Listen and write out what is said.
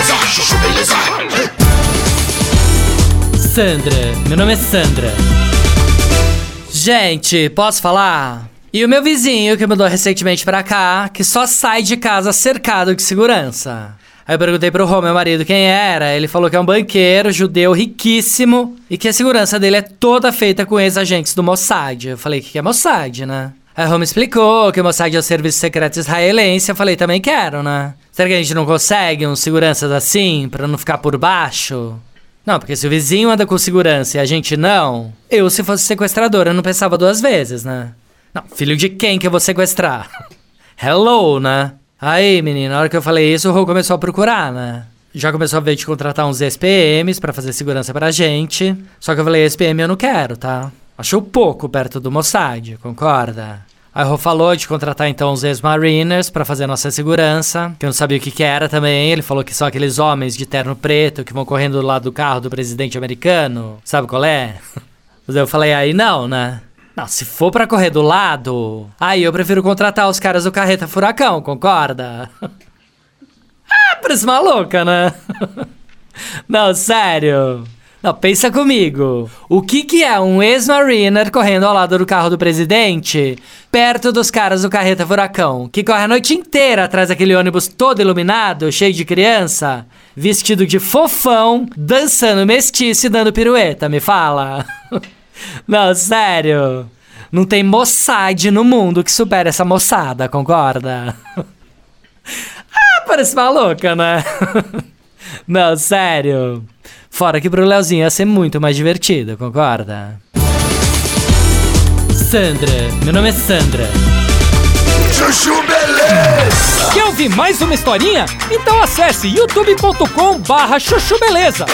beleza, chuchu beleza. Sandra, meu nome é Sandra. Gente, posso falar? E o meu vizinho que mudou recentemente pra cá, que só sai de casa cercado de segurança. Aí eu perguntei pro Rô, meu marido, quem era. Ele falou que é um banqueiro judeu riquíssimo e que a segurança dele é toda feita com ex-agentes do Mossad. Eu falei, o que é Mossad, né? O Rô me explicou que o Mossad é o serviço secreto israelense. Eu falei, também quero, né? Será que a gente não consegue uns seguranças assim, pra não ficar por baixo? Não, porque se o vizinho anda com segurança e a gente não, eu, se fosse sequestradora, não pensava duas vezes, né? Não, filho de quem que eu vou sequestrar? Hello, né? Aí, menino, na hora que eu falei isso, o Rô começou a procurar, né? Já começou a ver de contratar uns SPMs pra fazer segurança pra gente. Só que eu falei, SPM eu não quero, tá? Achou pouco perto do Mossad, concorda? Aí o Rô falou de contratar então os ex-mariners pra fazer nossa segurança, que eu não sabia o que que era também. Ele falou que são aqueles homens de terno preto que vão correndo do lado do carro do presidente americano. Sabe qual é? Mas eu falei, aí não, né? Não, se for pra correr do lado, aí eu prefiro contratar os caras do Carreta Furacão, concorda? ah, parece maluca, né? não, sério. Não, pensa comigo. O que que é um ex-mariner correndo ao lado do carro do presidente, perto dos caras do Carreta Furacão, que corre a noite inteira atrás daquele ônibus todo iluminado, cheio de criança, vestido de fofão, dançando mestiço e dando pirueta, me fala? Não, sério. Não tem Mossad no mundo que supere essa moçada, concorda? ah, parece maluca, né? Não, sério. Fora que pro Leozinho ia ser muito mais divertido, concorda? Sandra, meu nome é Sandra. Chuchu beleza. Quer ouvir mais uma historinha? Então acesse youtube.com barra chuchu beleza.